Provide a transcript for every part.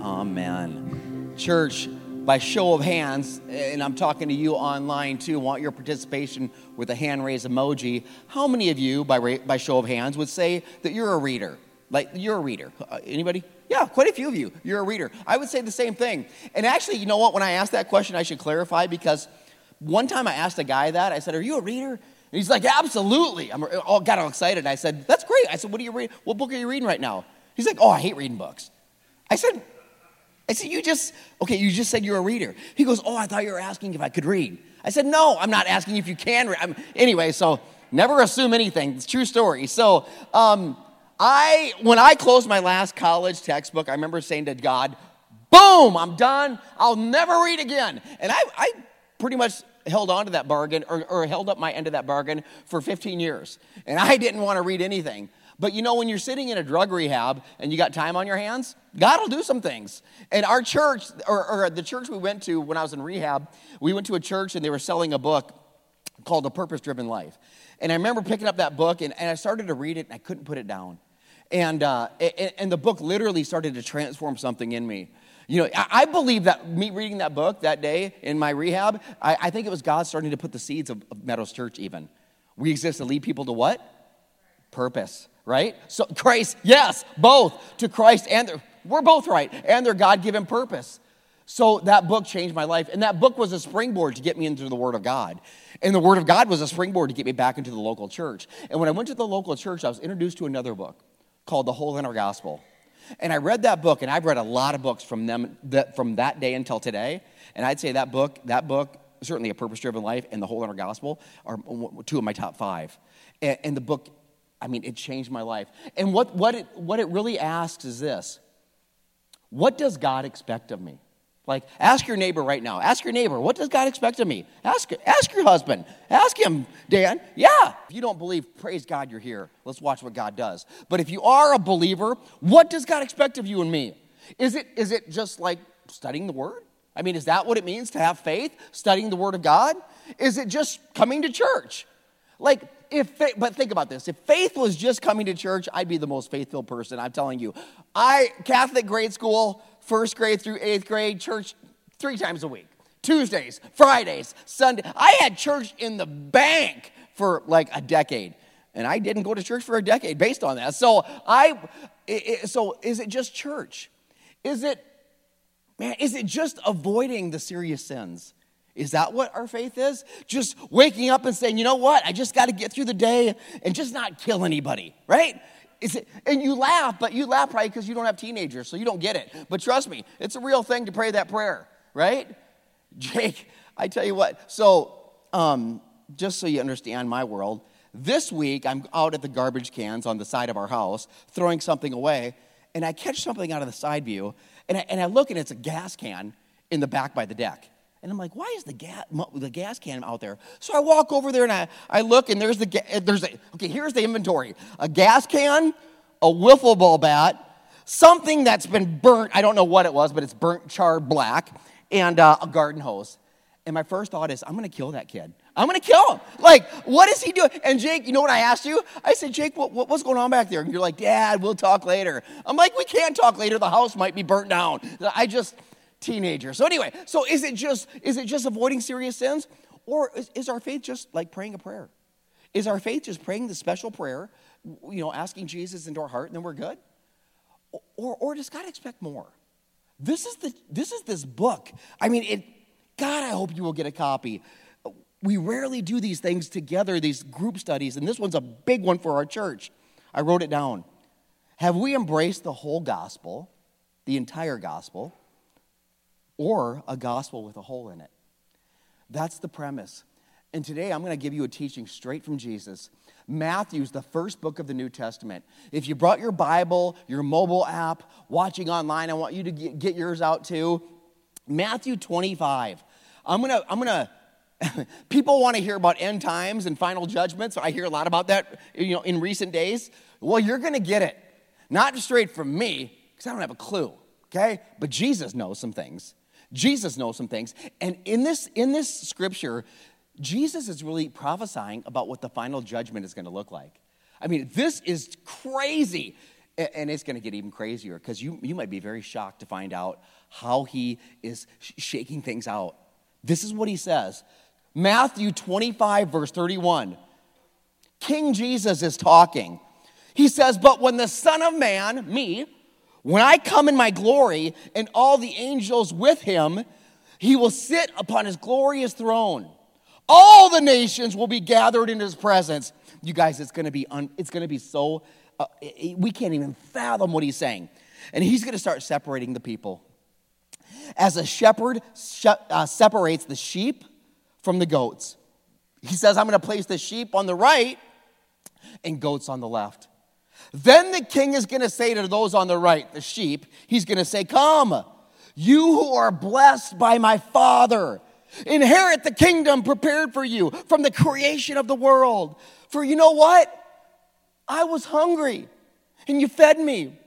Amen. Amen. Church, by show of hands, and I'm talking to you online too, want your participation with a hand raise emoji. How many of you, by, by show of hands, would say that you're a reader? Like, you're a reader. Uh, anybody? Yeah, quite a few of you. You're a reader. I would say the same thing. And actually, you know what? When I asked that question, I should clarify because one time I asked a guy that. I said, Are you a reader? And he's like, Absolutely. I'm all, got all excited. I said, That's great. I said, What are you reading? What book are you reading right now? He's like, Oh, I hate reading books. I said, I said, You just, okay, you just said you're a reader. He goes, Oh, I thought you were asking if I could read. I said, No, I'm not asking if you can read. I'm, anyway, so never assume anything. It's true story. So, um, I, when I closed my last college textbook, I remember saying to God, boom, I'm done. I'll never read again. And I, I pretty much held on to that bargain or, or held up my end of that bargain for 15 years. And I didn't want to read anything. But you know, when you're sitting in a drug rehab and you got time on your hands, God will do some things. And our church, or, or, the church we went to when I was in rehab, we went to a church and they were selling a book called A Purpose Driven Life. And I remember picking up that book and, and I started to read it and I couldn't put it down. And, uh, and, and the book literally started to transform something in me. You know, I, believe that me reading that book that day in my rehab, I, I think it was God starting to put the seeds of, of Meadows Church even. We exist to lead people to what? Purpose, right? So Christ, yes, both to Christ and their, we're both right, and their God given purpose. So that book changed my life. And that book was a springboard to get me into the Word of God. And the Word of God was a springboard to get me back into the local church. And when I went to the local church, I was introduced to another book called The Hole in Our Gospel. And I read that book, and I've read a lot of books from them that, from that day until today. And I'd say that book, that book, certainly A Purpose Driven Life and The Hole in Our Gospel are two of my top five. And, and the book, I mean, it changed my life. And what, what, it, what it really asks is this What does God expect of me? Like, ask your neighbor right now. Ask your neighbor, what does God expect of me? Ask, ask your husband. Ask him, Dan. Yeah. If you don't believe, praise God you're here. Let's watch what God does. But if you are a believer, what does God expect of you and me? Is it, is it just like studying the Word? I mean, is that what it means to have faith, studying the Word of God? Is it just coming to church? Like, if, but think about this. If faith was just coming to church, I'd be the most faithful person. I'm telling you. I, Catholic grade school, first grade through eighth grade, church three times a week Tuesdays, Fridays, Sunday. I had church in the bank for like a decade. And I didn't go to church for a decade based on that. So I, so is it just church? Is it, man, is it just avoiding the serious sins? Is that what our faith is? Just waking up and saying, you know what? I just got to get through the day and just not kill anybody, right? Is it, and you laugh, but you laugh probably because you don't have teenagers, so you don't get it. But trust me, it's a real thing to pray that prayer, right? Jake, I tell you what. So, um, just so you understand my world, this week I'm out at the garbage cans on the side of our house throwing something away, and I catch something out of the side view, and I, and I look and it's a gas can in the back by the deck. And I'm like, why is the gas, the gas can out there? So I walk over there and I, I look and there's the, there's a, okay, here's the inventory. A gas can, a wiffle ball bat, something that's been burnt, I don't know what it was, but it's burnt, charred black, and uh, a garden hose. And my first thought is, I'm gonna kill that kid. I'm gonna kill him. Like, what is he doing? And Jake, you know what I asked you? I said, Jake, what, what, what's going on back there? And you're like, Dad, we'll talk later. I'm like, we can't talk later. The house might be burnt down. I just, teenager. So anyway, so is it just is it just avoiding serious sins, or is, is our faith just like praying a prayer? Is our faith just praying the special prayer, you know, asking Jesus into our heart, and then we're good? Or, or does God expect more? This is the this is this book. I mean, it. God, I hope you will get a copy. We rarely do these things together, these group studies, and this one's a big one for our church. I wrote it down. Have we embraced the whole gospel, the entire gospel? Or a gospel with a hole in it. That's the premise. And today I'm going to give you a teaching straight from Jesus. Matthew's the first book of the New Testament. If you brought your Bible, your mobile app, watching online, I want you to get yours out too. Matthew 25. I'm going to, I'm going to, people want to hear about end times and final judgments. I hear a lot about that, you know, in recent days. Well, you're going to get it. Not straight from me, because I don't have a clue, okay? But Jesus knows some things. Jesus knows some things. And in this, in this scripture, Jesus is really prophesying about what the final judgment is going to look like. I mean, this is crazy. And it's going to get even crazier because you, you might be very shocked to find out how he is shaking things out. This is what he says Matthew 25, verse 31. King Jesus is talking. He says, But when the Son of Man, me, when I come in my glory and all the angels with him, he will sit upon his glorious throne. All the nations will be gathered in his presence. You guys, it's going to be un, it's going to be so uh, we can't even fathom what he's saying. And he's going to start separating the people. As a shepherd uh, separates the sheep from the goats. He says, I'm going to place the sheep on the right and goats on the left. Then the king is going to say to those on the right, the sheep, he's going to say, Come, you who are blessed by my Father, inherit the kingdom prepared for you from the creation of the world. For you know what? I was hungry and you fed me.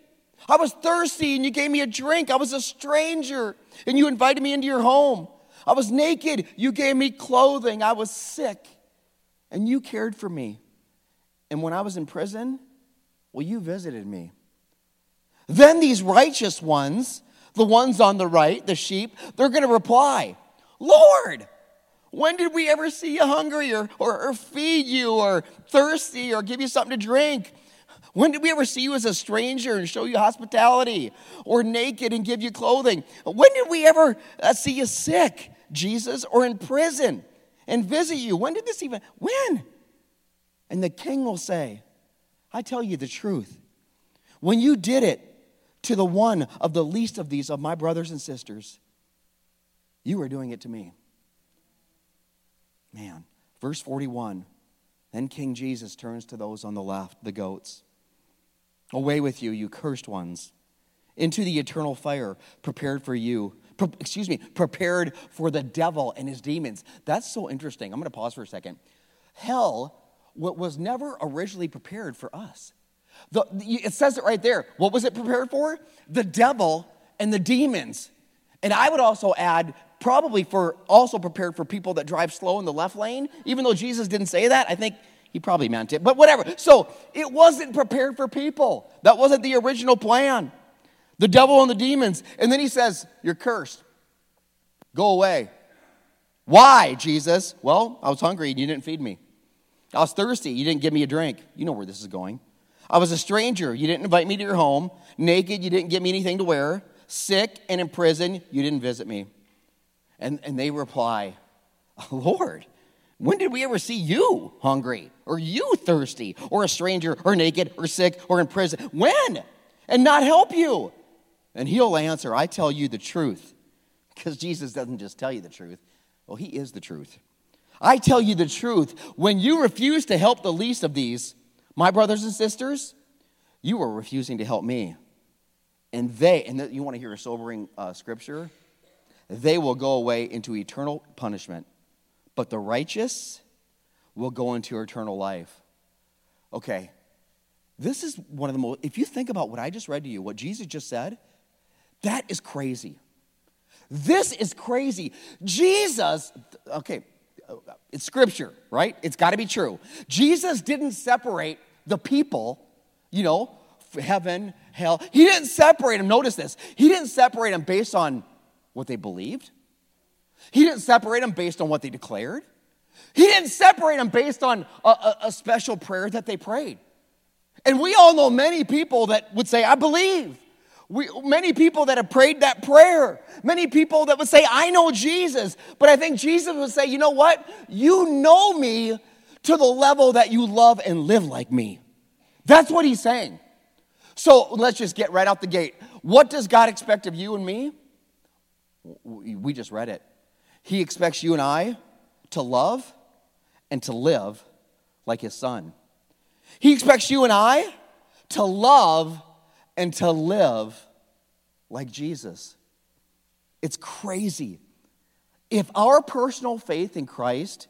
I was thirsty and you gave me a drink. I was a stranger and you invited me into your home. I was naked. You gave me clothing. I was sick and you cared for me. And when I was in prison, well, you visited me. Then these righteous ones, the ones on the right, the sheep, they're going to reply, Lord, when did we ever see you hungry or, or, or, feed you or thirsty or give you something to drink? When did we ever see you as a stranger and show you hospitality or naked and give you clothing? When did we ever uh, see you sick, Jesus, or in prison and visit you? When did this even, when? And the king will say, I tell you the truth. When you did it to the one of the least of these, of my brothers and sisters, you were doing it to me. Man, verse 41. Then King Jesus turns to those on the left, the goats. Away with you, you cursed ones, into the eternal fire prepared for you. Excuse me, prepared for the devil and his demons. That's so interesting. I'm going to pause for a second. Hell was never originally prepared for us. The, it says it right there. What was it prepared for? The devil and the demons. And I would also add probably for also prepared for people that drive slow in the left lane. Even though Jesus didn't say that, I think he probably meant it. But whatever. So it wasn't prepared for people. That wasn't the original plan. The devil and the demons. And then he says, You're cursed. Go away. Why, Jesus? Well, I was hungry and you didn't feed me. I was thirsty. You didn't give me a drink. You know where this is going. I was a stranger. You didn't invite me to your home. Naked. You didn't give me anything to wear. Sick and in prison. You didn't visit me. And, and they reply, Lord, when did we ever see you hungry or you thirsty or a stranger or naked or sick or in prison? When? And not help you. And he'll answer, I tell you the truth. Because Jesus doesn't just tell you the truth, well, he is the truth. I tell you the truth. When you refuse to help the least of these, my brothers and sisters, you are refusing to help me. And they, and you want to hear a sobering uh, scripture? they will go away into eternal punishment, but the righteous will go into eternal life. Okay, this is one of the most, if you think about what I just read to you, what Jesus just said, that is crazy. This is crazy. Jesus, okay, it's scripture, right? It's got to be true. Jesus didn't separate the people, you know, heaven, hell. He didn't separate them. Notice this. He didn't separate them based on what they believed. He didn't separate them based on what they declared. He didn't separate them based on a, a, a special prayer that they prayed. And we all know many people that would say, I believe. We, many people that have prayed that prayer. Many people that would say, I know Jesus. But I think Jesus would say, you know what? You know me to the level that you love and live like me. That's what he's saying. So let's just get right out the gate. What does God expect of you and me? We just read it. He expects you and I to love and to live like his son. He expects you and I to love and to live like Jesus. It's crazy. If our personal faith in Christ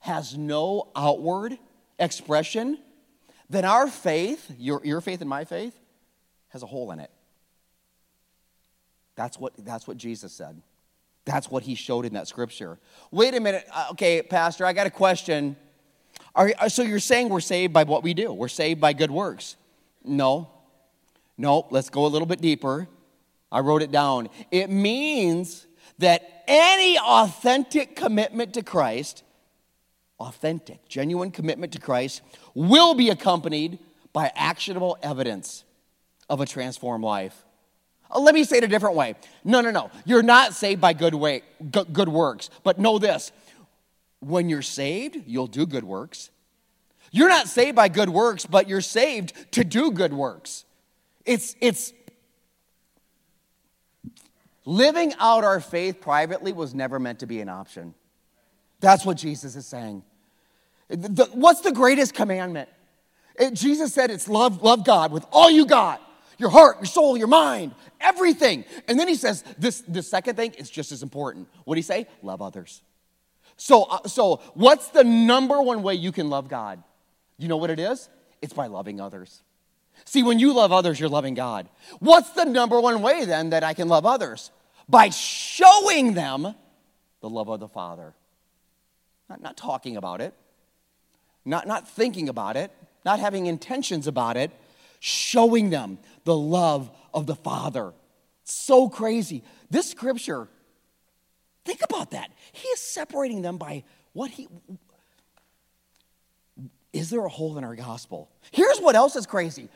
has no outward expression, then our faith, your, your faith and my faith, has a hole in it. That's what, that's what Jesus said. That's what he showed in that scripture. Wait a minute. Uh, okay, Pastor, I got a question. Are, uh, so you're saying we're saved by what we do? We're saved by good works? No. Nope, let's go a little bit deeper. I wrote it down. It means that any authentic commitment to Christ, authentic, genuine commitment to Christ, will be accompanied by actionable evidence of a transformed life. Uh, let me say it a different way. No, no, no. You're not saved by good, way, good works. But know this when you're saved, you'll do good works. You're not saved by good works, but you're saved to do good works. It's, it's living out our faith privately was never meant to be an option. That's what Jesus is saying. The, what's the greatest commandment? It, Jesus said it's love, love God with all you got your heart, your soul, your mind, everything. And then he says this, the second thing is just as important. What do he say? Love others. So, uh, so what's the number one way you can love God? You know what it is? It's by loving others. See, when you love others, you're loving God. What's the number one way then that I can love others? By showing them the love of the Father. Not, not talking about it, not, not thinking about it, not having intentions about it, showing them the love of the Father. So crazy. This scripture, think about that. He is separating them by what he. Is there a hole in our gospel? Here's what else is crazy.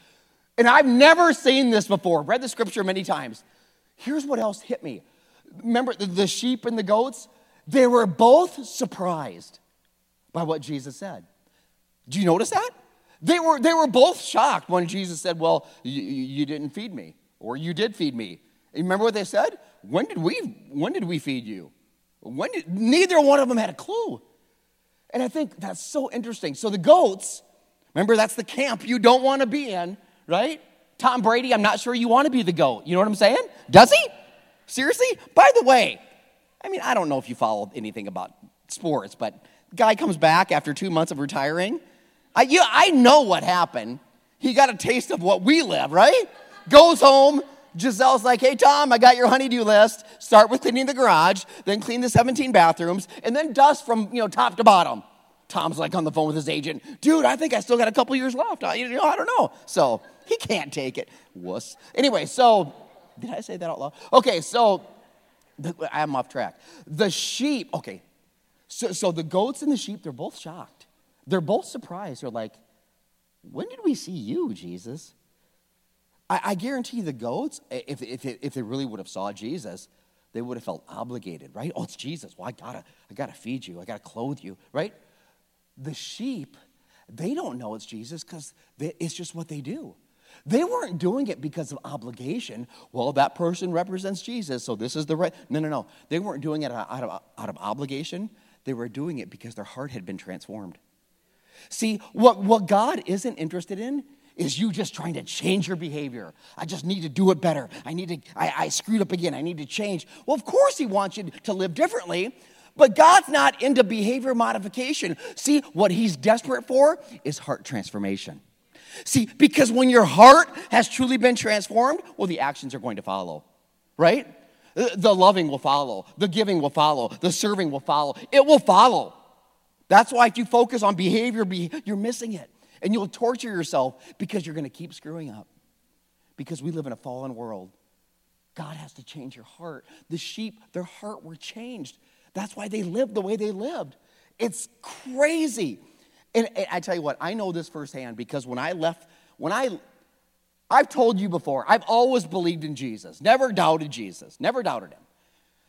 And I've never seen this before, read the scripture many times. Here's what else hit me. Remember the sheep and the goats? They were both surprised by what Jesus said. Do you notice that? They were, they were both shocked when Jesus said, Well, you, you didn't feed me, or you did feed me. And remember what they said? When did we, when did we feed you? When did, neither one of them had a clue. And I think that's so interesting. So the goats, remember, that's the camp you don't want to be in, right? Tom Brady, I'm not sure you want to be the goat. You know what I'm saying? Does he? Seriously? By the way, I mean, I don't know if you follow anything about sports, but guy comes back after two months of retiring I, you, I know what happened. He got a taste of what we live, right? Goes home. Gisele's like, hey, Tom, I got your honeydew list. Start with cleaning the garage, then clean the 17 bathrooms, and then dust from, you know, top to bottom. Tom's like on the phone with his agent. Dude, I think I still got a couple years left. I, you know, I don't know. So he can't take it. Wuss. Anyway, so did I say that out loud? Okay, so the, I'm off track. The sheep, okay. So, so the goats and the sheep, they're both shocked. They're both surprised. They're like, when did we see you, Jesus? I, I guarantee the goats, if, if, if they really would have saw Jesus, they would have felt obligated, right? Oh, it's Jesus. Well, I gotta, I gotta feed you. I gotta clothe you, right? The sheep, they don't know it's Jesus because it's just what they do. They weren't doing it because of obligation. Well, that person represents Jesus, so this is the right. No, no, no. They weren't doing it out of, out of obligation. They were doing it because their heart had been transformed. See, what, what God isn't interested in is you just trying to change your behavior. I just need to do it better. I need to, I, I screwed up again. I need to change. Well, of course, He wants you to live differently, but God's not into behavior modification. See, what He's desperate for is heart transformation. See, because when your heart has truly been transformed, well, the actions are going to follow, right? The loving will follow, the giving will follow, the serving will follow. It will follow. That's why if you focus on behavior, you're missing it. And you'll torture yourself because you're going to keep screwing up. Because we live in a fallen world. God has to change your heart. The sheep, their heart were changed. That's why they lived the way they lived. It's crazy. And, and I tell you what, I know this firsthand because when I left, when I, I've told you before, I've always believed in Jesus, never doubted Jesus, never doubted him.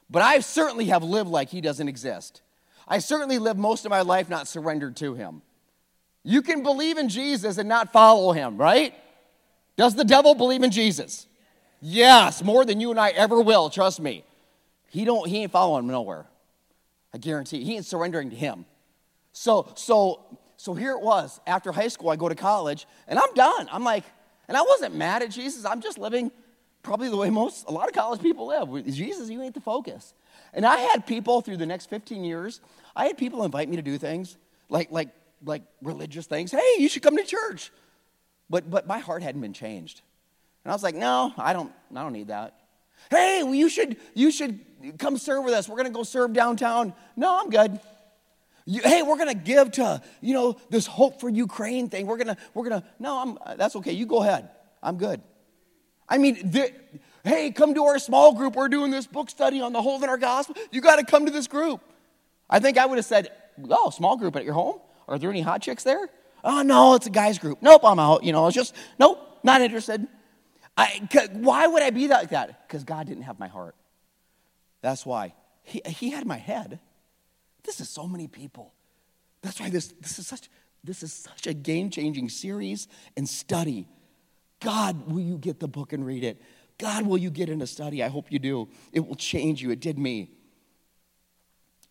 But I certainly have lived like he doesn't exist. I certainly lived most of my life not surrendered to Him. You can believe in Jesus and not follow Him, right? Does the devil believe in Jesus? Yes, more than you and I ever will, trust me. He don't he ain't following him nowhere. I guarantee. He ain't surrendering to him. So so so here it was. After high school, I go to college, and I'm done. I'm like, and I wasn't mad at Jesus. I'm just living probably the way most a lot of college people live. Jesus, you ain't the focus. And I had people through the next 15 years, I had people invite me to do things like, like, like religious things. Hey, you should come to church. But, but my heart hadn't been changed. And I was like, no, I don't, I don't need that. Hey, you, should, you should come serve with us. We're going to go serve downtown. No, I'm good. You, hey, we're going to give to, you know, this Hope for Ukraine thing. We're going to, we're going to, no, I'm, that's okay. You go ahead. I'm good. I mean, hey, come to our small group. We're doing this book study on the hole in our gospel. You got to come to this group. I think I would have said, oh, small group at your home? Are there any hot chicks there? Oh, no, it's a guys group. Nope, I'm out. You know, it's just, nope, not interested. I, why would I be like that? Because God didn't have my heart. That's why. He, he had my head. This is so many people. That's why this, this, is, such, this is such a game changing series and study. God, will you get the book and read it? God, will you get in a study? I hope you do. It will change you. It did me.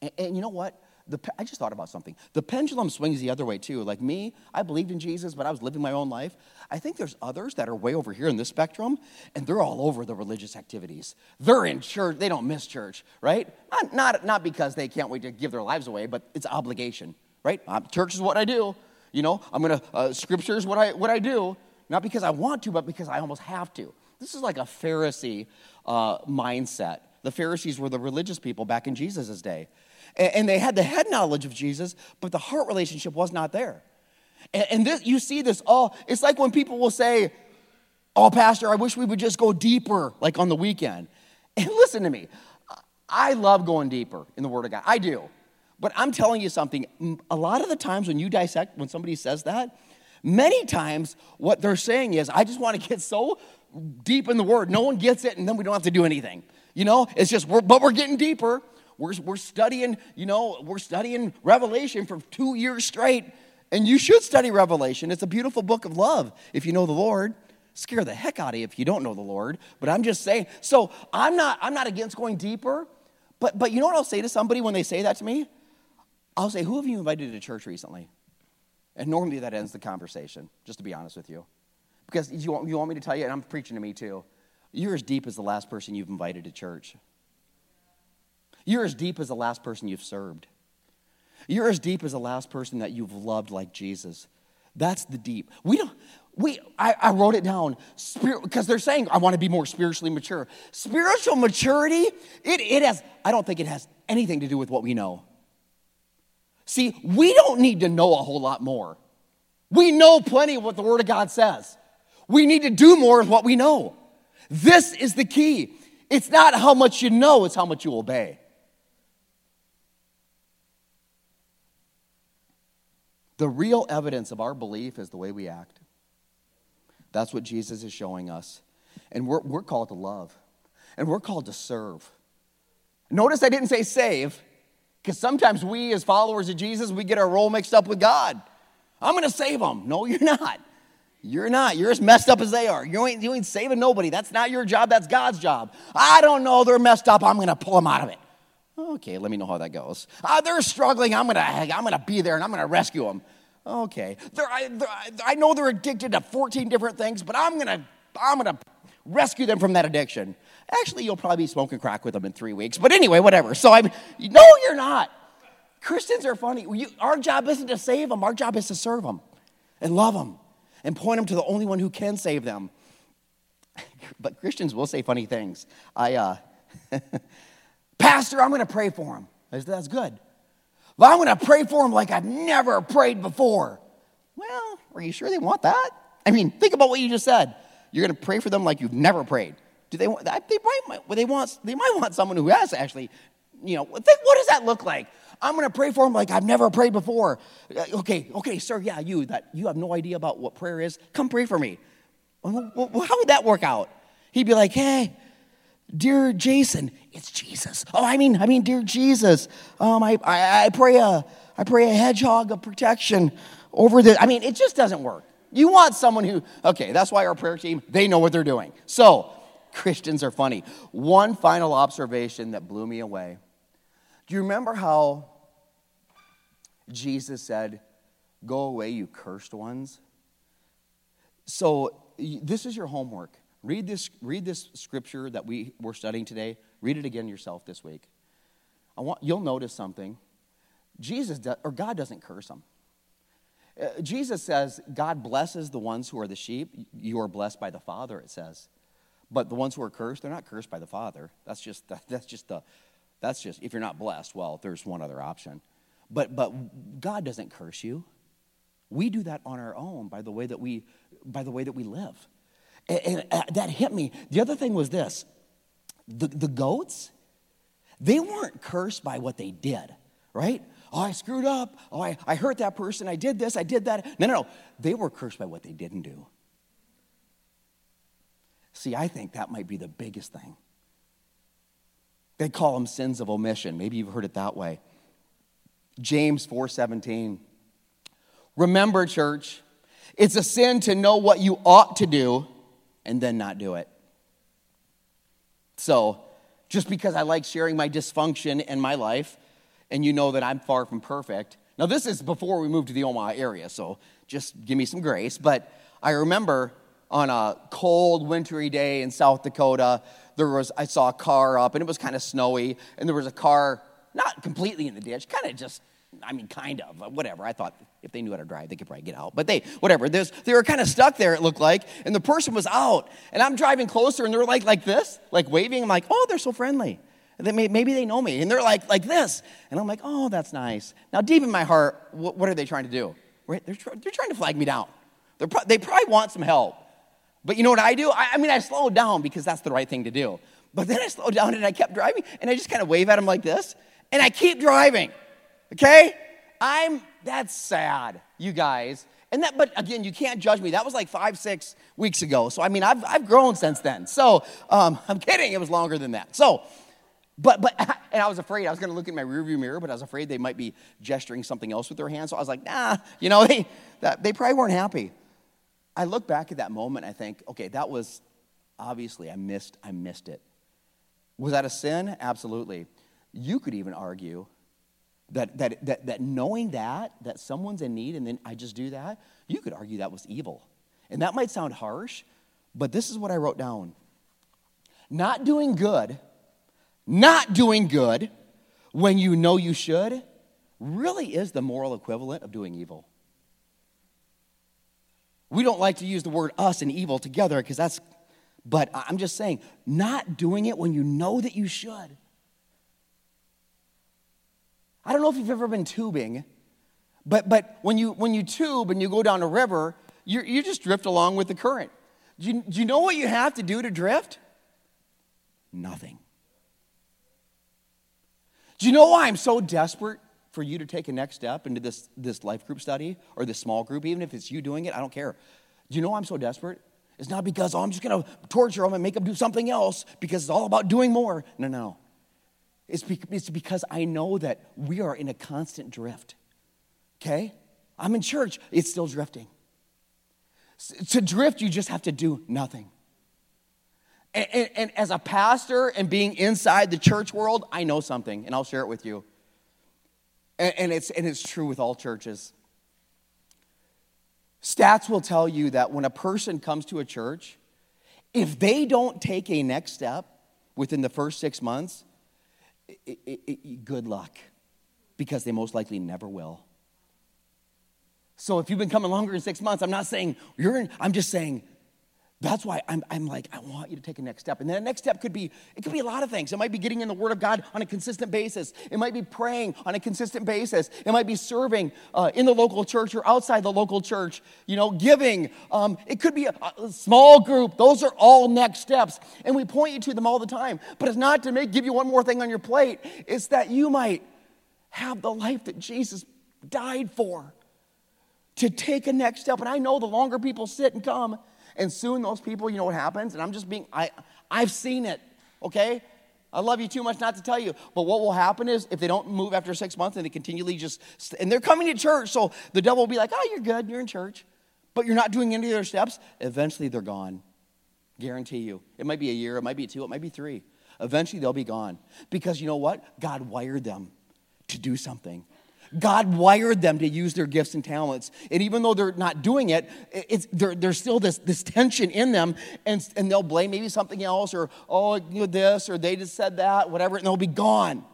And, and you know what? The, I just thought about something. The pendulum swings the other way too. Like me, I believed in Jesus, but I was living my own life. I think there's others that are way over here in this spectrum, and they're all over the religious activities. They're in church, they don't miss church, right? Not, not, not because they can't wait to give their lives away, but it's obligation, right? Um, church is what I do. You know, I'm gonna, uh, scripture is what I, what I do, not because I want to, but because I almost have to. This is like a Pharisee uh, mindset. The Pharisees were the religious people back in Jesus' day. And, they had the head knowledge of Jesus, but the heart relationship was not there. And, and this, you see this all, it's like when people will say, Oh, Pastor, I wish we would just go deeper, like on the weekend. And listen to me, I love going deeper in the Word of God. I do. But I'm telling you something, a lot of the times when you dissect, when somebody says that, many times what they're saying is, I just want to get so deep in the Word, no one gets it, and then we don't have to do anything. You know, it's just, we're, but we're getting deeper. We're, we're studying, you know, we're studying Revelation for two years straight. And you should study Revelation. It's a beautiful book of love if you know the Lord. Scare the heck out of you if you don't know the Lord. But I'm just saying, so I'm not, I'm not against going deeper. But, but you know what I'll say to somebody when they say that to me? I'll say, Who have you invited to church recently? And normally that ends the conversation, just to be honest with you. Because you want, you want me to tell you, and I'm preaching to me too, you're as deep as the last person you've invited to church. You're as deep as the last person you've served. You're as deep as the last person that you've loved like Jesus. That's the deep. We don't, we, I, I wrote it down because they're saying, I want to be more spiritually mature. Spiritual maturity, it, it has, I don't think it has anything to do with what we know. See, we don't need to know a whole lot more. We know plenty of what the Word of God says. We need to do more of what we know. This is the key. It's not how much you know, it's how much you obey. The real evidence of our belief is the way we act. That's what Jesus is showing us. And we're, we're called to love, and we're called to serve. Notice I didn't say save, because sometimes we, as followers of Jesus, we get our role mixed up with God. I'm going to save them. No, you're not. You're not. You're as messed up as they are. You ain't, you ain't saving nobody. That's not your job. That's God's job. I don't know. They're messed up. I'm going to pull them out of it. Okay, let me know how that goes. Uh, they're struggling. I'm gonna, I'm gonna be there and I'm gonna rescue them. Okay, I, I know they're addicted to 14 different things, but I'm gonna, I'm gonna rescue them from that addiction. Actually, you'll probably be smoking crack with them in three weeks. But anyway, whatever. So I'm, no, you're not. Christians are funny. You, our job isn't to save them. Our job is to serve them and love them and point them to the only one who can save them. but Christians will say funny things. I, uh, Pastor, I'm going to pray for him. That's good. But I'm going to pray for him like I've never prayed before. Well, are you sure they want that? I mean, think about what you just said. You're going to pray for them like you've never prayed. Do they want? They might. They want. They might want someone who has actually. You know, think, what does that look like? I'm going to pray for them like I've never prayed before. Uh, okay, okay, sir. Yeah, you that you have no idea about what prayer is. Come pray for me. Well, how would that work out? He'd be like, hey, Dear Jason, it's Jesus. Oh, I mean, I mean, dear Jesus, um, I, I, I pray a, I pray a hedgehog of protection over the. I mean, it just doesn't work. You want someone who, okay, that's why our prayer team, they know what they're doing. So, Christians are funny. One final observation that blew me away. Do you remember how Jesus said, Go away, you cursed ones? So, this is your homework. Read this, read this scripture that we were studying today. Read it again yourself this week. I want, you'll notice something. Jesus, does, or God doesn't curse them. Uh, Jesus says, God blesses the ones who are the sheep. You are blessed by the Father, it says. But the ones who are cursed, they're not cursed by the Father. That's just, that's just the, that's just, if you're not blessed, well, there's one other option. But, but God doesn't curse you. We do that on our own by the way that we, by the way that we live. And, and uh, that hit me. The other thing was this the, the goats, they weren't cursed by what they did, right? Oh, I screwed up. Oh, I, I hurt that person. I did this. I did that. No, no, no. They were cursed by what they didn't do. See, I think that might be the biggest thing. They call them sins of omission. Maybe you've heard it that way. James 4:17. Remember, church, it's a sin to know what you ought to do and then not do it. So, just because I like sharing my dysfunction in my life, and you know that I'm far from perfect. Now, this is before we moved to the Omaha area, so just give me some grace. But I remember on a cold, wintry day in South Dakota, there was I saw a car up, and it was kind of snowy, and there was a car not completely in the ditch, kind of just I mean, kind of, whatever. I thought if they knew how to drive, they could probably get out. But they, whatever. They were kind of stuck there, it looked like, and the person was out. And I'm driving closer, and they're like, like this, like waving. I'm like, oh, they're so friendly. Maybe they know me. And they're like, like this. And I'm like, oh, that's nice. Now, deep in my heart, what, what are they trying to do? Right? They're, they're trying to flag me down. They're pro- they probably want some help. But you know what I do? I, I mean, I slowed down because that's the right thing to do. But then I slowed down and I kept driving, and I just kind of wave at them like this, and I keep driving. Okay? I'm, that's sad, you guys. And that, but again, you can't judge me. That was like five, six weeks ago. So, I mean, I've, I've grown since then. So, um, I'm kidding. It was longer than that. So, but, but, and I was afraid. I was going to look in my rearview mirror, but I was afraid they might be gesturing something else with their hands. So I was like, nah, you know, they, that, they probably weren't happy. I look back at that moment. I think, okay, that was obviously I missed. I missed it. Was that a sin? Absolutely. You could even argue that, that, that, that knowing that, that someone's in need and then I just do that, you could argue that was evil. And that might sound harsh, but this is what I wrote down. Not doing good, not doing good when you know you should, really is the moral equivalent of doing evil. We don't like to use the word us and evil together because that's, but I'm just saying, not doing it when you know that you should I don't know if you've ever been tubing, but, but when, you, when you tube and you go down a river, you, you just drift along with the current. Do you, do you know what you have to do to drift? Nothing. Do you know why I'm so desperate for you to take a next step into this, this life group study or this small group, even if it's you doing it? I don't care. Do you know why I'm so desperate? It's not because, oh, I'm just going to torture them and make them do something else because it's all about doing more. No, no. It's, be- it's because I know that we are in a constant drift. Okay? I'm in church, it's still drifting. S- to drift, you just have to do nothing. And, and, and, as a pastor and being inside the church world, I know something, and I'll share it with you. And, and, it's, and it's true with all churches. Stats will tell you that when a person comes to a church, if they don't take a next step within the first six months, it, it, it, good luck because they most likely never will. So if you've been coming longer than six months, I'm not saying you're in, I'm just saying that's why I'm, I'm like, I want you to take a next step. And then the next step could be, it could be a lot of things. It might be getting in the Word of God on a consistent basis. It might be praying on a consistent basis. It might be serving uh, in the local church or outside the local church, you know, giving. Um, it could be a, a, small group. Those are all next steps. And we point you to them all the time. But it's not to make, give you one more thing on your plate. It's that you might have the life that Jesus died for. To take a next step. And I know the longer people sit and come, and soon those people, you know what happens? And I'm just being, I, I've seen it, okay? I love you too much not to tell you. But what will happen is if they don't move after six months and they continually just, and they're coming to church, so the devil will be like, oh, you're good, you're in church. But you're not doing any of their steps. Eventually they're gone. Guarantee you. It might be a year, it might be two, it might be three. Eventually they'll be gone. Because you know what? God wired them to do something. God wired them to use their gifts and talents. And even though they're not doing it, there's still this, this tension in them, and, and they'll blame maybe something else, or, oh, you know, this, or they just said that, whatever, and they'll be gone.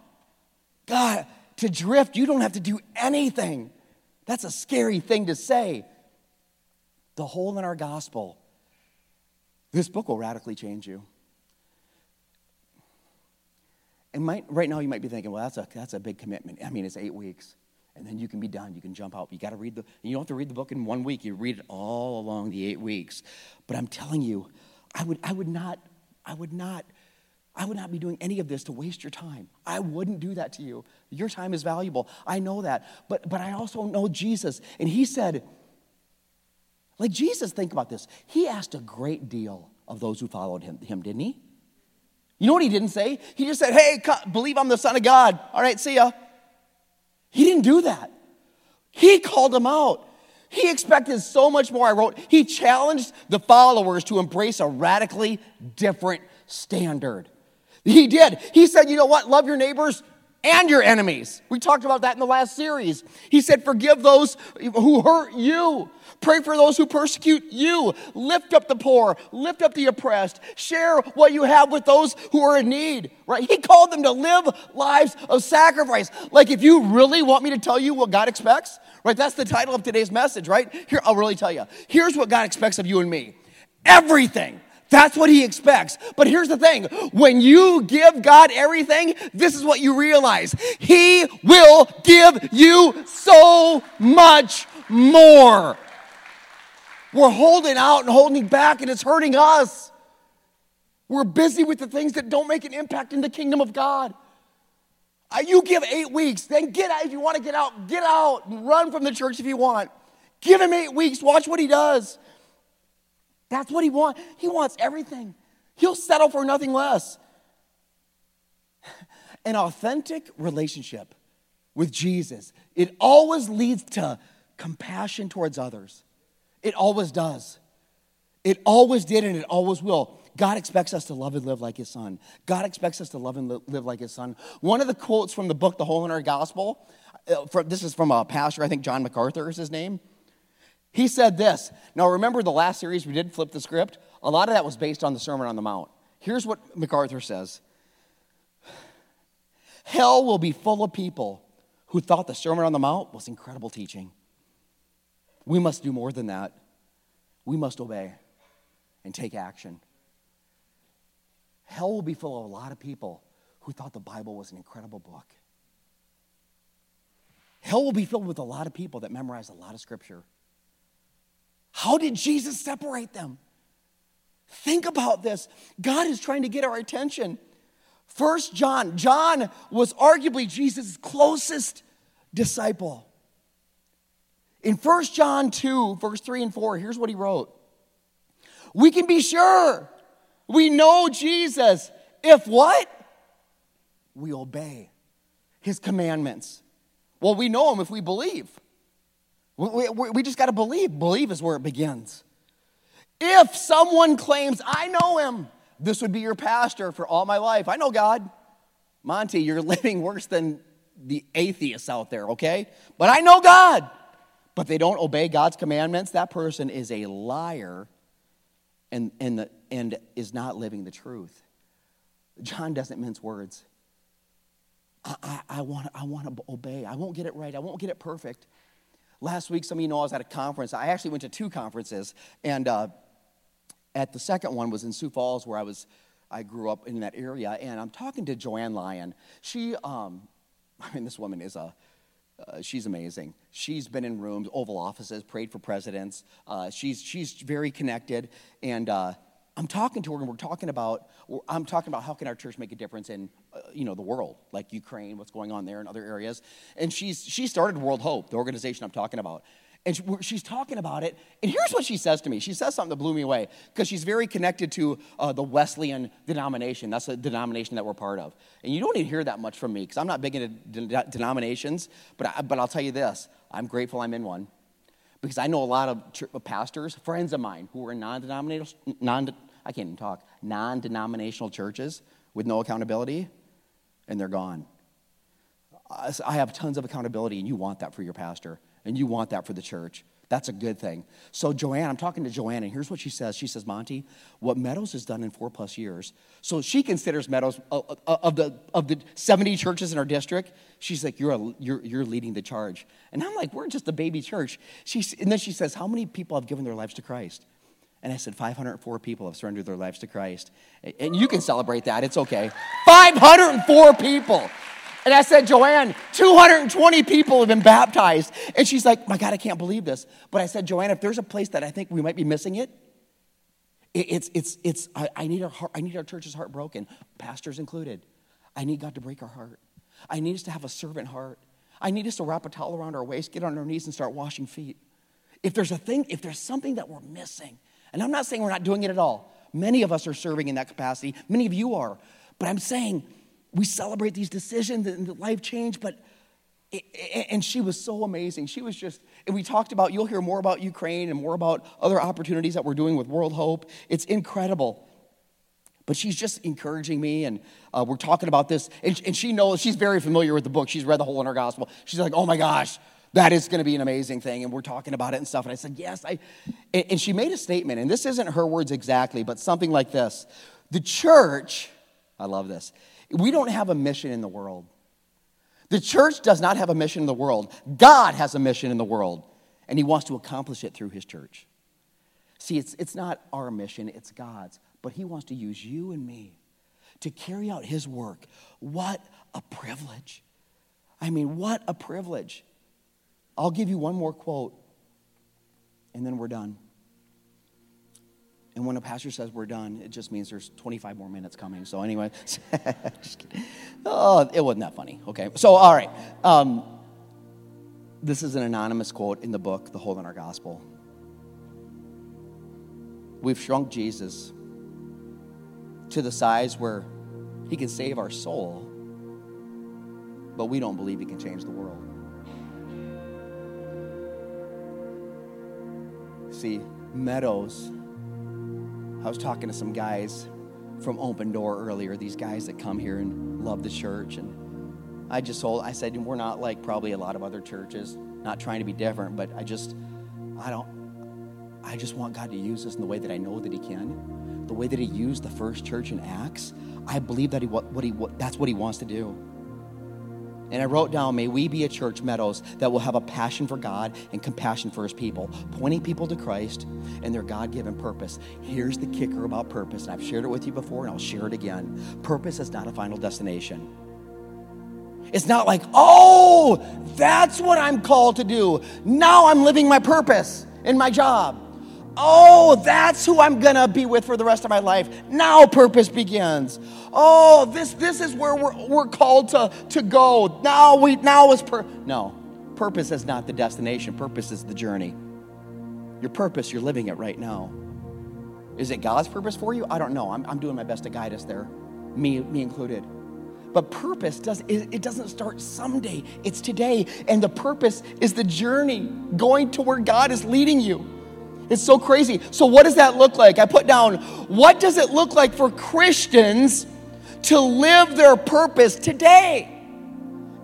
God, to drift, you don't have to do anything. That's a scary thing to say. The hole in our gospel. This book will radically change you. And might, right now, you might be thinking, well, that's a, that's a big commitment. I mean, it's eight weeks. And then you can be done. You can jump out. You got to read the, you don't have to read the book in one week. You read it all along the eight weeks. But I'm telling you, I would, I would not, I would not, I would not be doing any of this to waste your time. I wouldn't do that to you. Your time is valuable. I know that. But, but I also know Jesus. And he said, like Jesus, think about this. He asked a great deal of those who followed him, him didn't he? You know what he didn't say? He just said, hey, believe I'm the Son of God. All right, see ya. He didn't do that. He called them out. He expected so much more. I wrote, he challenged the followers to embrace a radically different standard. He did. He said, you know what? Love your neighbors and your enemies. We talked about that in the last series. He said, Forgive those who hurt you. Pray for those who persecute you. Lift up the poor. Lift up the oppressed. Share what you have with those who are in need. Right? He called them to live lives of sacrifice. Like, if you really want me to tell you what God expects, right? That's the title of today's message, right? Here, I'll really tell you. Here's what God expects of you and me everything. That's what he expects. But here's the thing when you give God everything, this is what you realize He will give you so much more. We're holding out and holding back, and it's hurting us. We're busy with the things that don't make an impact in the kingdom of God. Uh, you give eight weeks, then get out. If you want to get out, get out and run from the church if you want. Give him eight weeks, watch what he does. That's what he wants. He wants everything. He'll settle for nothing less. An authentic relationship with Jesus, it always leads to compassion towards others. It always does. It always did and it always will. God expects us to love and live like his son. God expects us to love and live like his son. One of the quotes from the book, The Hole in Our Gospel, uh, this is from a pastor, I think John MacArthur is his name. He said this. Now, remember the last series we did, Flip the Script? A lot of that was based on the Sermon on the Mount. Here's what MacArthur says Hell will be full of people who thought the Sermon on the Mount was incredible teaching. We must do more than that. We must obey and take action. Hell will be full of a lot of people who thought the Bible was an incredible book. Hell will be filled with a lot of people that memorize a lot of scripture how did Jesus separate them? Think about this. God is trying to get our attention. First John, John was arguably Jesus' closest disciple. In First John 2, verse 3 and 4, here's what he wrote. We can be sure we know Jesus if what? We obey his commandments. Well, we know him if we believe. We, we, we just got to believe. Believe is where it begins. If someone claims, I know him, this would be your pastor for all my life. I know God. Monty, you're living worse than the atheists out there, okay? But I know God. But they don't obey God's commandments. That person is a liar and, and, the, and is not living the truth. John doesn't mince words. I, I, I want to obey. I won't get it right. I won't get it perfect. Last week, some of you know I was at a conference. I actually went to two conferences, and uh, at the second one was in Sioux Falls, where I was. I grew up in that area, and I'm talking to Jo Anne Lyon. She, um, I mean, this woman is a. Uh, she's amazing. She's been in rooms, Oval Offices, prayed for presidents. Uh, she's she's very connected, and uh, I'm talking to her and we're talking about, I'm talking about how can our church make a difference in, uh, you know, the world, like Ukraine, what's going on there and other areas. And she's, she started World Hope, the organization I'm talking about. And she's talking about it. And here's what she says to me. She says something that blew me away because she's very connected to uh, the Wesleyan denomination. That's the denomination that we're part of. And you don't even hear that much from me because I'm not big into de- denominations. But, I, but I'll tell you this I'm grateful I'm in one because I know a lot of pastors, friends of mine, who are in non-denominational, non, I can't even talk, non-denominational churches with no accountability, and they're gone. I have tons of accountability, and you want that for your pastor, and you want that for the church. That's a good thing. So, Jo Anne, I'm talking to Jo Anne, and here's what she says. She says, Monty, what Meadows has done in four plus years. So, she considers Meadows, uh, uh, of the, of the 70 churches in our district, she's like, you're, a, you're, you're leading the charge. And I'm like, we're just a baby church. She, and then she says, How many people have given their lives to Christ? And I said, 504 people have surrendered their lives to Christ. And you can celebrate that, it's okay. 504 people. And I said, Jo Anne, 220 people have been baptized. And she's like, my God, I can't believe this. But I said, Jo Anne, if there's a place that I think we might be missing it, it's, it's, it's, I, I need our heart, I need our church's heart broken, pastors included. I need God to break our heart. I need us to have a servant heart. I need us to wrap a towel around our waist, get on our knees, and start washing feet. If there's a thing, if there's something that we're missing, and I'm not saying we're not doing it at all, many of us are serving in that capacity, many of you are, but I'm saying we celebrate these decisions and the life change, but and she was so amazing. She was just, and we talked about, you'll hear more about Ukraine and more about other opportunities that we're doing with World Hope. It's incredible. But she's just encouraging me, and uh, we're talking about this. And, and she knows, she's very familiar with the book. She's read the hole in our gospel. She's like, oh my gosh, that is going to be an amazing thing. And we're talking about it and stuff. And I said, yes. I, and, and she made a statement, and this isn't her words exactly, but something like this The church, I love this, we don't have a mission in the world. The church does not have a mission in the world. God has a mission in the world, and He wants to accomplish it through His church. See, it's, it's not our mission, it's God's, but He wants to use you and me to carry out His work. What a privilege! I mean, what a privilege. I'll give you one more quote, and then we're done. And when a pastor says we're done, it just means there's 25 more minutes coming. So, anyway, oh, it wasn't that funny. Okay, so, all right. Um, this is an anonymous quote in the book, The Hole in Our Gospel. We've shrunk Jesus to the size where he can save our soul, but we don't believe he can change the world. See, Meadows I was talking to some guys from Open Door earlier, these guys that come here and love the church. And I just told, I said, we're not like probably a lot of other churches, not trying to be different, but I just, I don't, I just want God to use us in the way that I know that He can. The way that He used the first church in Acts, I believe that he, what, what he, what, that's what He wants to do. And I wrote down, may we be a church, Meadows, that will have a passion for God and compassion for his people, pointing people to Christ and their God given purpose. Here's the kicker about purpose, and I've shared it with you before, and I'll share it again. Purpose is not a final destination. It's not like, oh, that's what I'm called to do. Now I'm living my purpose in my job. Oh, that's who I'm gonna be with for the rest of my life. Now purpose begins. Oh, this this is where we're, we're called to, to go. Now we now is per no. Purpose is not the destination, purpose is the journey. Your purpose, you're living it right now. Is it God's purpose for you? I don't know. I'm, I'm doing my best to guide us there, me, me included. But purpose does it doesn't start someday. It's today. And the purpose is the journey going to where God is leading you. It's so crazy. So, what does that look like? I put down, what does it look like for Christians to live their purpose today?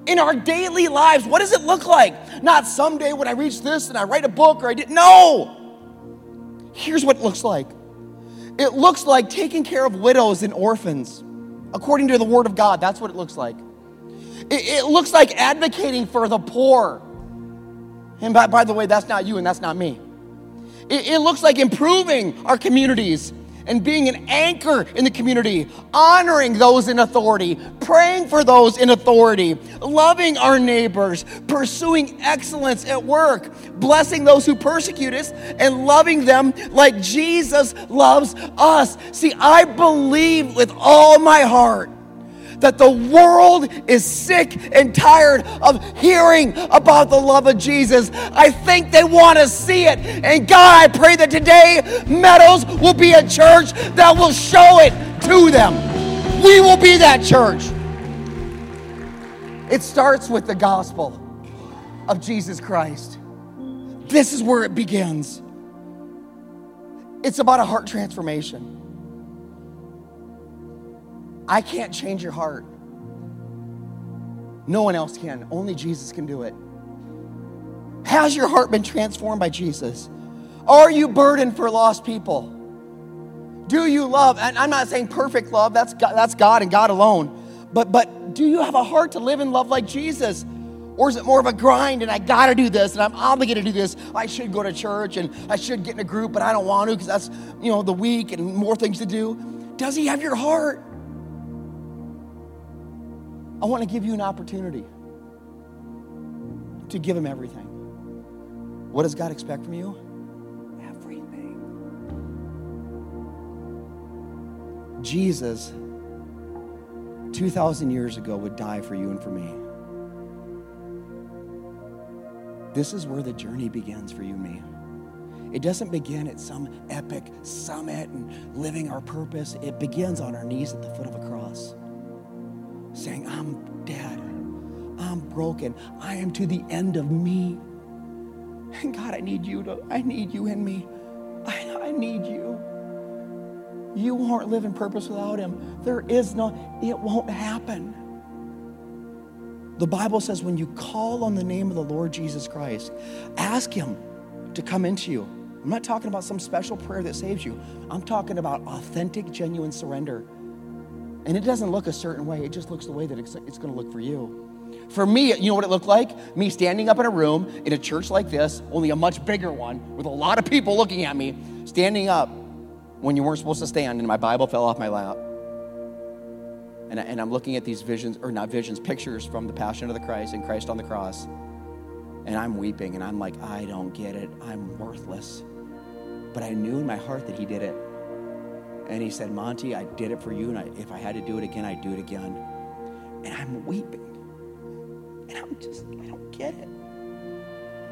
In our daily lives, what does it look like? Not someday when I reach this and I write a book or I did. No! Here's what it looks like it looks like taking care of widows and orphans. According to the Word of God, that's what it looks like. It, it looks like advocating for the poor. And by, by the way, that's not you and that's not me. It, it looks like improving our communities and being an anchor in the community, honoring those in authority, praying for those in authority, loving our neighbors, pursuing excellence at work, blessing those who persecute us, and loving them like Jesus loves us. See, I believe with all my heart that the world is sick and tired of hearing about the love of Jesus. I think they want to see it. And God, I pray that today Meadows will be a church that will show it to them. We will be that church. It starts with the gospel of Jesus Christ. This is where it begins. It's about a heart transformation. I can't change your heart. No one else can. Only Jesus can do it. Has your heart been transformed by Jesus? Are you burdened for lost people? Do you love? And I'm not saying perfect love, that's God, that's God and God alone. But, but do you have a heart to live and love like Jesus? Or is it more of a grind and I gotta do this and I'm obligated to do this? I should go to church and I should get in a group, but I don't want to because that's, you know, the week and more things to do. Does he have your heart? I want to give you an opportunity to give Him everything. What does God expect from you? Everything. Jesus, 2,000 years ago, would die for you and for me. This is where the journey begins for you and me. It doesn't begin at some epic summit and living our purpose. It begins on our knees at the foot of a cross, saying, I'm dead. I'm broken. I am to the end of me. And God, I need you to, I need you in me. I, I need you. You won't live in purpose without him. There is no, it won't happen. The Bible says when you call on the name of the Lord Jesus Christ, ask him to come into you. I'm not talking about some special prayer that saves you. I'm talking about authentic, genuine surrender. And it doesn't look a certain way, it just looks the way that it's, going to look for you. For me, you know what it looked like? Me standing up in a room in a church like this, only a much bigger one, with a lot of people looking at me, standing up when you weren't supposed to stand, and my Bible fell off my lap. And, I, and I'm looking at these visions, or not visions, pictures from the Passion of the Christ and Christ on the cross. And I'm weeping, and I'm like, I don't get it. I'm worthless. But I knew in my heart that He did it. And He said, Monty, I did it for you, and I, if I had to do it again, I'd do it again. And I'm weeping. And I'm just, I don't get it.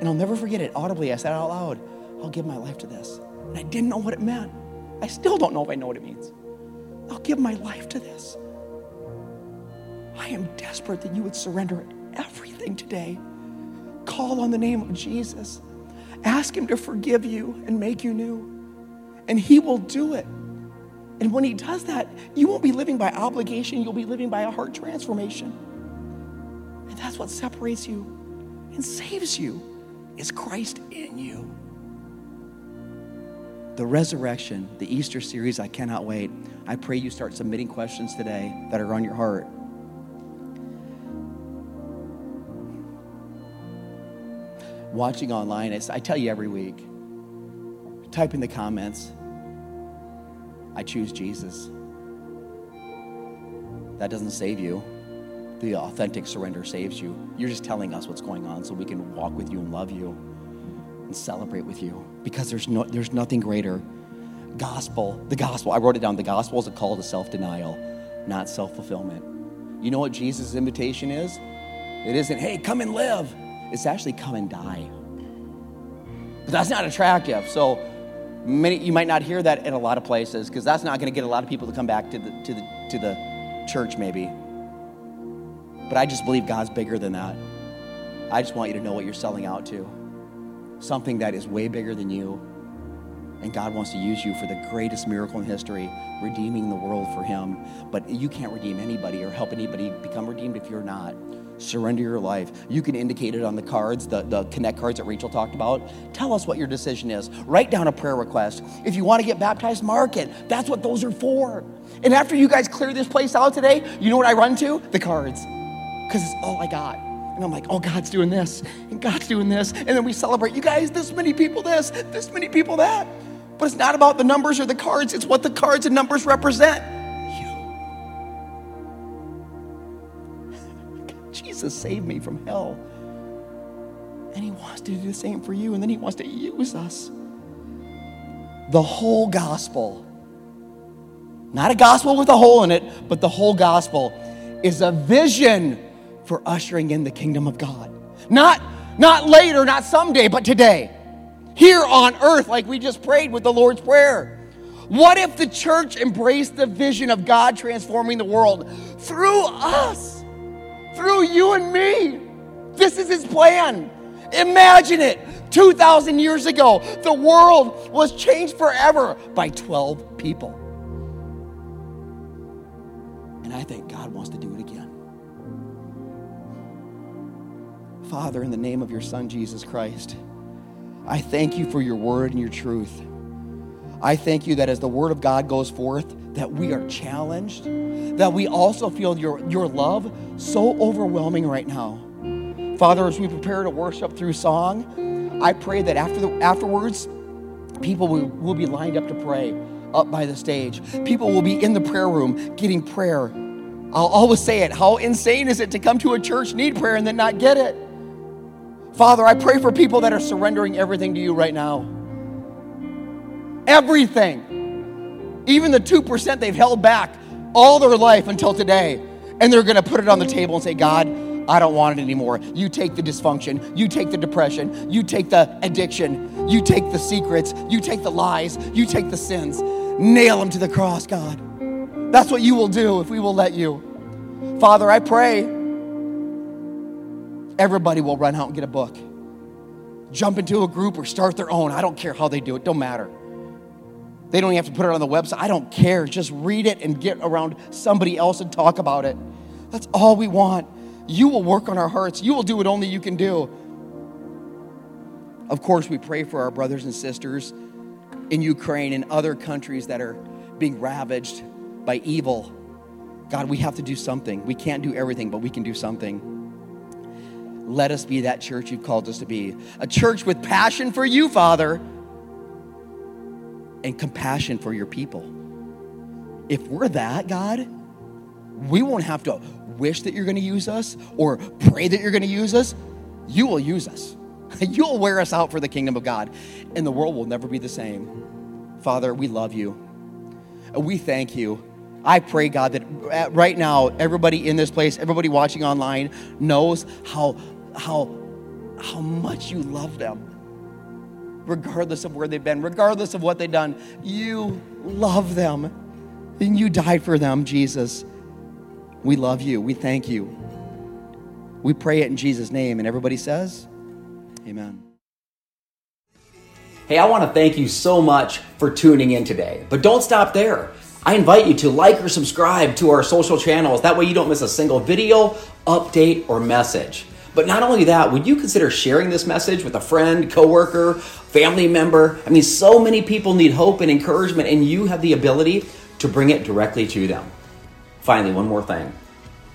And I'll never forget it. Audibly, I said out loud, I'll give my life to this. And I didn't know what it meant. I still don't know if I know what it means. I'll give my life to this. I am desperate that you would surrender everything today. Call on the name of Jesus. Ask Him to forgive you and make you new. And He will do it. And when He does that, you won't be living by obligation, you'll be living by a heart transformation. And that's what separates you and saves you is Christ in you. The resurrection, the Easter series, I cannot wait. I pray you start submitting questions today that are on your heart. watching online, I tell you every week, type in the comments, I choose Jesus. That doesn't save you. The authentic surrender saves you. You're just telling us what's going on so we can walk with you and love you and celebrate with you because there's, no, there's nothing greater. Gospel, the gospel, I wrote it down. The gospel is a call to self denial, not self fulfillment. You know what Jesus' invitation is? It isn't, hey, come and live it's actually come and die. But that's not attractive. So many you might not hear that in a lot of places because that's not going to get a lot of people to come back to the to the to the church maybe. But I just believe God's bigger than that. I just want you to know what you're selling out to. Something that is way bigger than you. And God wants to use you for the greatest miracle in history, redeeming the world for Him. But you can't redeem anybody or help anybody become redeemed if you're not surrender your life. You can indicate it on the cards, the, the connect cards that Rachel talked about. Tell us what your decision is. Write down a prayer request. If you want to get baptized, mark it. That's what those are for. And after you guys clear this place out today, you know what I run to? The cards. Because it's all I got. And I'm like, oh, God's doing this, and God's doing this. And then we celebrate, you guys, this many people this, this many people that. But it's not about the numbers or the cards, it's what the cards and numbers represent. Jesus saved me from hell. And He wants to do the same for you, and then He wants to use us. The whole gospel, not a gospel with a hole in it, but the whole gospel is a vision for ushering in the kingdom of God. Not, not later, not someday, but today. Here on earth, like we just prayed with the Lord's Prayer. What if the church embraced the vision of God transforming the world through us? Through you and me. This is his plan. Imagine it. 2,000 years ago, the world was changed forever by 12 people. And I think God wants to do it again. Father, in the name of your Son, Jesus Christ, I thank you for your word and your truth. I thank you that as the word of God goes forth, that we are challenged, that we also feel your, your love so overwhelming right now. Father, as we prepare to worship through song, I pray that after the, afterwards, people will, will be lined up to pray up by the stage. People will be in the prayer room getting prayer I'll always say it. How insane is it to come to a church, need prayer, and then not get it? Father, I pray for people that are surrendering everything to you right now. Everything. Even the 2% they've held back all their life until today. And they're going to put it on the table and say, God, I don't want it anymore. You take the dysfunction. You take the depression. You take the addiction. You take the secrets. You take the lies. You take the sins. Nail them to the cross, God. That's what you will do if we will let you. Father, I pray everybody will run out and get a book. Jump into a group or start their own. I don't care how they do it, don't matter. They don't even have to put it on the website. I don't care. Just read it and get around somebody else and talk about it. That's all we want. You will work on our hearts. You will do what only you can do. Of course, we pray for our brothers and sisters in Ukraine and other countries that are being ravaged by evil. God, we have to do something. We can't do everything, but we can do something. Let us be that church you've called us to be a church with passion for you, Father, and compassion for your people. If we're that, God, we won't have to wish that you're going to use us or pray that you're going to use us. You will use us. You'll wear us out for the kingdom of God, and the world will never be the same. Father, we love you. We thank you I pray, God, that uh, right now, everybody in this place, everybody watching online knows how, how, how much you love them. Regardless of where they've been, regardless of what they've done, you love them. And you died for them, Jesus. We love you. We thank you. We pray it in Jesus' name. And everybody says, Amen. Hey, I want to thank you so much for tuning in today. But don't stop there. I invite you to like or subscribe to our social channels. That way you don't miss a single video, update, or message. But not only that, would you consider sharing this message with a friend, coworker, family member? I mean, so many people need hope and encouragement, and you have the ability to bring it directly to them. Finally, one more thing.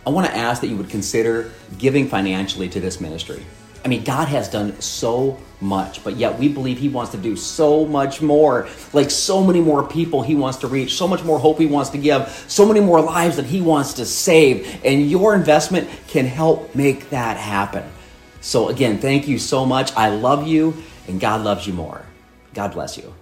I want to ask that you would consider giving financially to this ministry. I mean, God has done so much, but yet we believe He wants to do so much more. Like so many more people He wants to reach, so much more hope He wants to give, so many more lives that He wants to save. And your investment can help make that happen. So, again, thank you so much. I love you, and God loves you more. God bless you.